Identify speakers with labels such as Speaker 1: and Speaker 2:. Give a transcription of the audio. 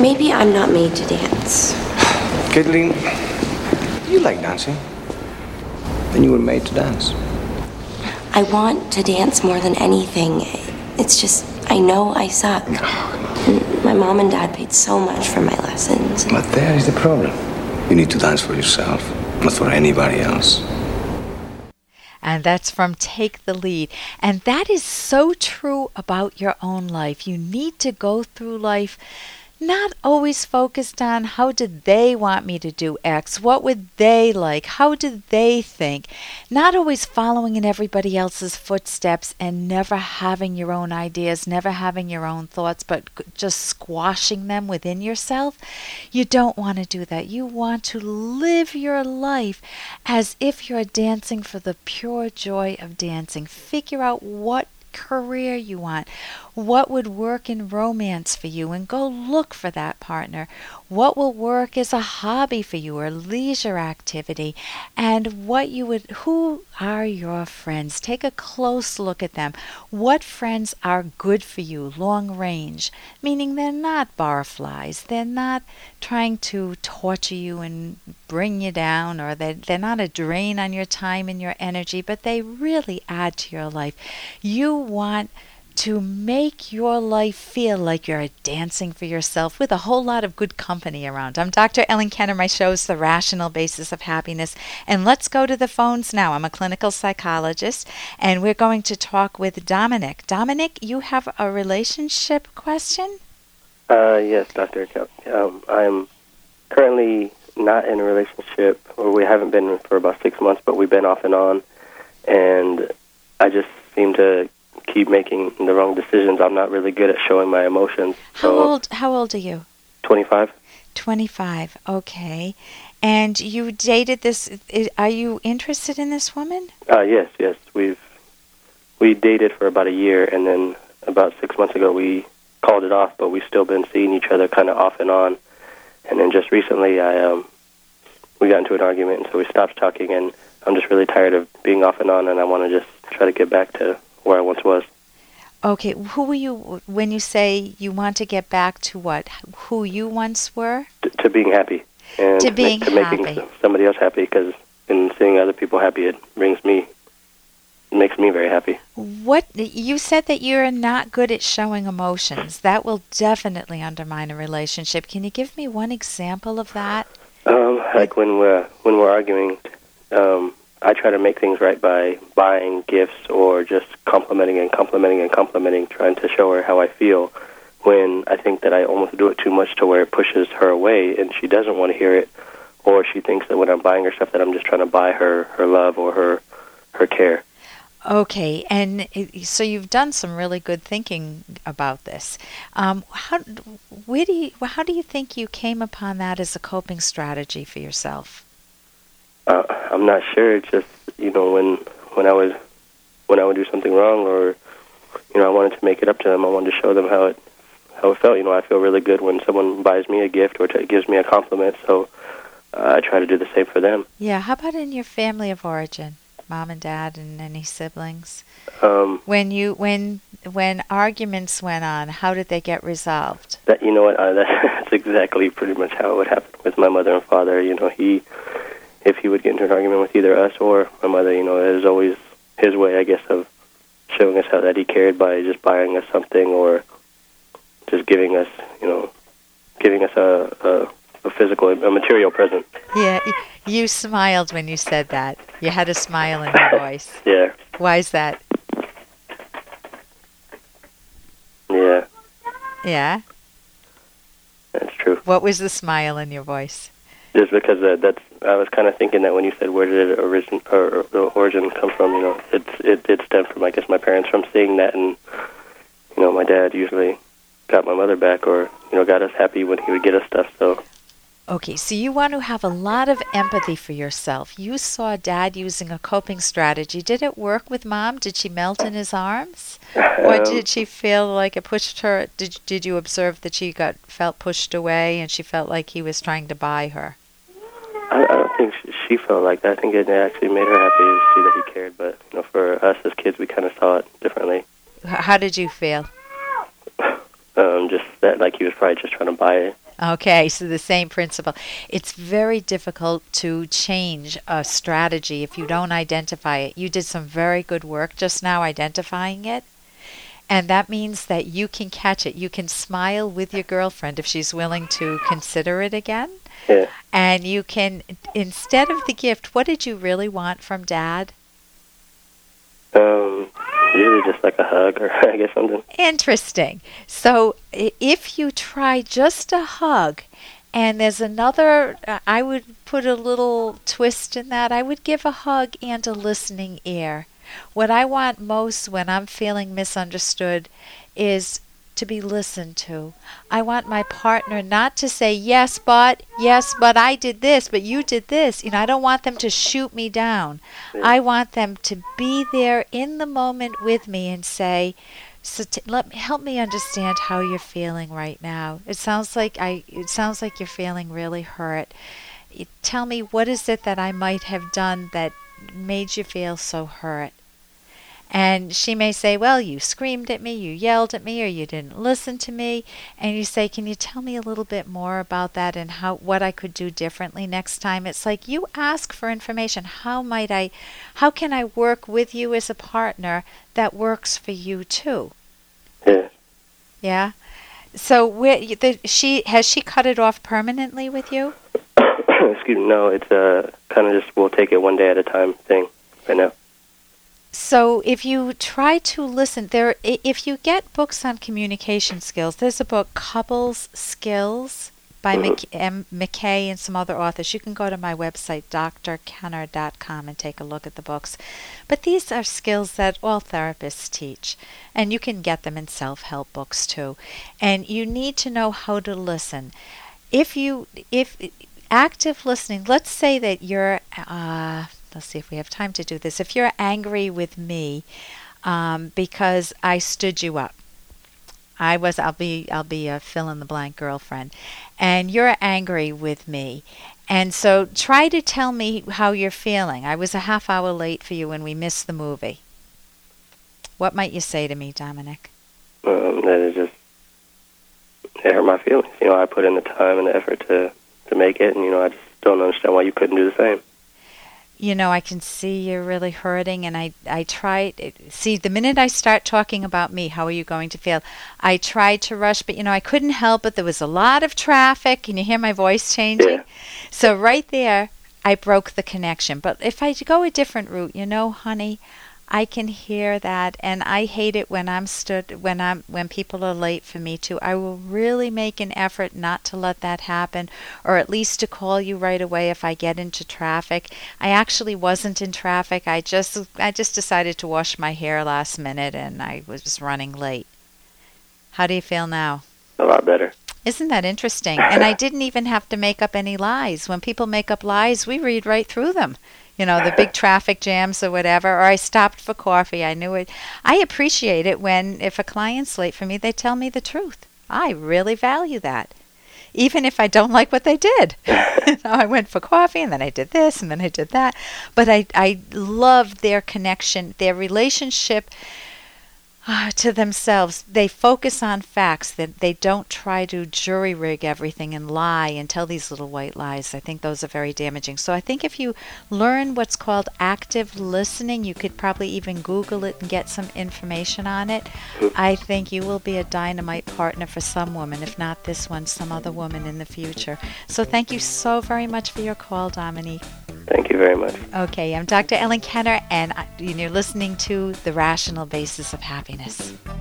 Speaker 1: Maybe I'm not made to dance.
Speaker 2: Kathleen, you like dancing. Then you were made to dance.
Speaker 1: I want to dance more than anything. It's just, I know I suck. And my mom and dad paid so much for my lessons.
Speaker 2: But there is the problem. You need to dance for yourself, not for anybody else.
Speaker 3: And that's from Take the Lead. And that is so true about your own life. You need to go through life not always focused on how did they want me to do X, what would they like, how did they think, not always following in everybody else's footsteps and never having your own ideas, never having your own thoughts, but just squashing them within yourself. You don't want to do that. You want to live your life as if you're dancing for the pure joy of dancing. Figure out what career you want, what would work in romance for you, and go look for that partner. What will work as a hobby for you or leisure activity, and what you would, who are your friends? Take a close look at them. What friends are good for you long range? Meaning they're not barflies, they're not trying to torture you and bring you down, or they're, they're not a drain on your time and your energy, but they really add to your life. You want to make your life feel like you're dancing for yourself with a whole lot of good company around. I'm Dr. Ellen Kenner. My show is The Rational Basis of Happiness. And let's go to the phones now. I'm a clinical psychologist, and we're going to talk with Dominic. Dominic, you have a relationship question?
Speaker 4: Uh, yes, Dr. Um, I'm currently not in a relationship, or we haven't been for about six months, but we've been off and on. And I just seem to keep making the wrong decisions. I'm not really good at showing my emotions.
Speaker 3: How so old? How old are you?
Speaker 4: Twenty-five.
Speaker 3: Twenty-five. Okay. And you dated this? Are you interested in this woman?
Speaker 4: Uh, yes, yes. We've we dated for about a year, and then about six months ago we called it off. But we've still been seeing each other kind of off and on. And then just recently, I um, we got into an argument, and so we stopped talking. And I'm just really tired of being off and on, and I want to just try to get back to where I once was.
Speaker 3: Okay, who were you when you say you want to get back to what? Who you once were?
Speaker 4: To, to being happy. And
Speaker 3: to being
Speaker 4: to
Speaker 3: happy.
Speaker 4: making somebody else happy because in seeing other people happy, it brings me, it makes me very happy.
Speaker 3: What you said that you're not good at showing emotions. That will definitely undermine a relationship. Can you give me one example of that?
Speaker 4: Um, like when we're when we're arguing, um, I try to make things right by buying gifts or just complimenting and complimenting and complimenting, trying to show her how I feel. When I think that I almost do it too much to where it pushes her away, and she doesn't want to hear it, or she thinks that when I'm buying her stuff that I'm just trying to buy her her love or her her care.
Speaker 3: Okay, and so you've done some really good thinking about this. Um, how where do you how do you think you came upon that as a coping strategy for yourself?
Speaker 4: Uh, I'm not sure. It's just you know when when I was when I would do something wrong or you know I wanted to make it up to them. I wanted to show them how it how it felt. You know I feel really good when someone buys me a gift or t- gives me a compliment. So uh, I try to do the same for them.
Speaker 3: Yeah. How about in your family of origin, mom and dad, and any siblings?
Speaker 4: Um,
Speaker 3: when you when when arguments went on, how did they get resolved?
Speaker 4: That you know what uh, that's exactly pretty much how it would happen with my mother and father. You know he if he would get into an argument with either us or my mother, you know, it was always his way, I guess, of showing us how that he cared by just buying us something or just giving us, you know, giving us a, a, a physical, a material present.
Speaker 3: Yeah, you smiled when you said that. You had a smile in your voice.
Speaker 4: yeah.
Speaker 3: Why is that?
Speaker 4: Yeah.
Speaker 3: Yeah.
Speaker 4: That's true.
Speaker 3: What was the smile in your voice?
Speaker 4: Just because uh, that's I was kind of thinking that when you said where did it origin or, the origin come from, you know, it's it it stemmed from I guess my parents from seeing that, and you know, my dad usually got my mother back or you know got us happy when he would get us stuff. So
Speaker 3: Okay, so you want to have a lot of empathy for yourself. You saw dad using a coping strategy. Did it work with mom? Did she melt in his arms? or
Speaker 4: Um,
Speaker 3: did she feel like it pushed her? Did, did you observe that she got felt pushed away and she felt like he was trying to buy her?
Speaker 4: I, I don't think she, felt like that. I think it actually made her happy to see that he cared. But you know, for us as kids, we kind of saw it differently.
Speaker 3: How did you feel?
Speaker 4: Um, just that, like he was probably just trying to buy it.
Speaker 3: Okay, so the same principle. It's very difficult to change a strategy if you don't identify it. You did some very good work just now identifying it. And that means that you can catch it. You can smile with your girlfriend if she's willing to consider it again.
Speaker 4: Yeah.
Speaker 3: And you can, instead of the gift, what did you really want from dad?
Speaker 4: Um, usually just like a hug or I guess something.
Speaker 3: Interesting. So if you try just a hug, and there's another, uh, I would put a little twist in that. I would give a hug and a listening ear. What I want most when I'm feeling misunderstood is to be listened to. I want my partner not to say, yes, but, yes, but I did this, but you did this. You know, I don't want them to shoot me down. I want them to be there in the moment with me and say, so t- let me help me understand how you're feeling right now. It sounds like I it sounds like you're feeling really hurt. Y- Tell me what is it that I might have done that made you feel so hurt? And she may say, Well, you screamed at me, you yelled at me, or you didn't listen to me. And you say, Can you tell me a little bit more about that and how what I could do differently next time? It's like you ask for information. How might I how can I work with you as a partner that works for you too?
Speaker 4: Yeah.
Speaker 3: Yeah. So where the, she has she cut it off permanently with you?
Speaker 4: Excuse me. No, it's uh, kind of just we'll take it one day at a time thing right now.
Speaker 3: So if you try to listen, there if you get books on communication skills, there's a book Couples Skills by Mc, M, McKay and some other authors. You can go to my website drkenner.com and take a look at the books. But these are skills that all therapists teach, and you can get them in self-help books too. And you need to know how to listen. If you if active listening, let's say that you're uh, let's see if we have time to do this. If you're angry with me um, because I stood you up, I was I'll be I'll be a fill in the blank girlfriend, and you're angry with me. And so try to tell me how you're feeling. I was a half hour late for you when we missed the movie. What might you say to me, Dominic?
Speaker 4: Um, that it just it hurt my feelings. You know, I put in the time and the effort to to make it, and you know, I just don't understand why you couldn't do the same.
Speaker 3: You know, I can see you're really hurting, and I, I try. See, the minute I start talking about me, how are you going to feel? I tried to rush, but you know, I couldn't help it. There was a lot of traffic. Can you hear my voice changing?
Speaker 4: Yeah.
Speaker 3: So right there, I broke the connection. But if I go a different route, you know, honey, I can hear that, and I hate it when I'm stood when I'm when people are late for me too. I will really make an effort not to let that happen, or at least to call you right away if I get into traffic. I actually wasn't in traffic. I just I just decided to wash my hair last minute, and I was running late. How do you feel now?
Speaker 4: A lot better.
Speaker 3: Isn't that interesting? And I didn't even have to make up any lies. When people make up lies, we read right through them. You know, the big traffic jams or whatever, or I stopped for coffee. I knew it. I appreciate it when, if a client's late for me, they tell me the truth. I really value that. Even if I don't like what they did. you know, I went for coffee and then I did this and then I did that. But I, I loved their connection, their relationship uh, to themselves. They focus on facts. That they don't try to jury rig everything and lie and tell these little white lies. I think those are very damaging. So I think if you learn what's called active listening, you could probably even Google it and get some information on it. I think you will be a dynamite partner for some woman, if not this one, some other woman in the future. So thank you so very much for your call, Dominique.
Speaker 4: Thank you very much.
Speaker 3: Okay, I'm Dr. Ellen Kenner, and and you're listening to The Rational Basis of Happiness. です。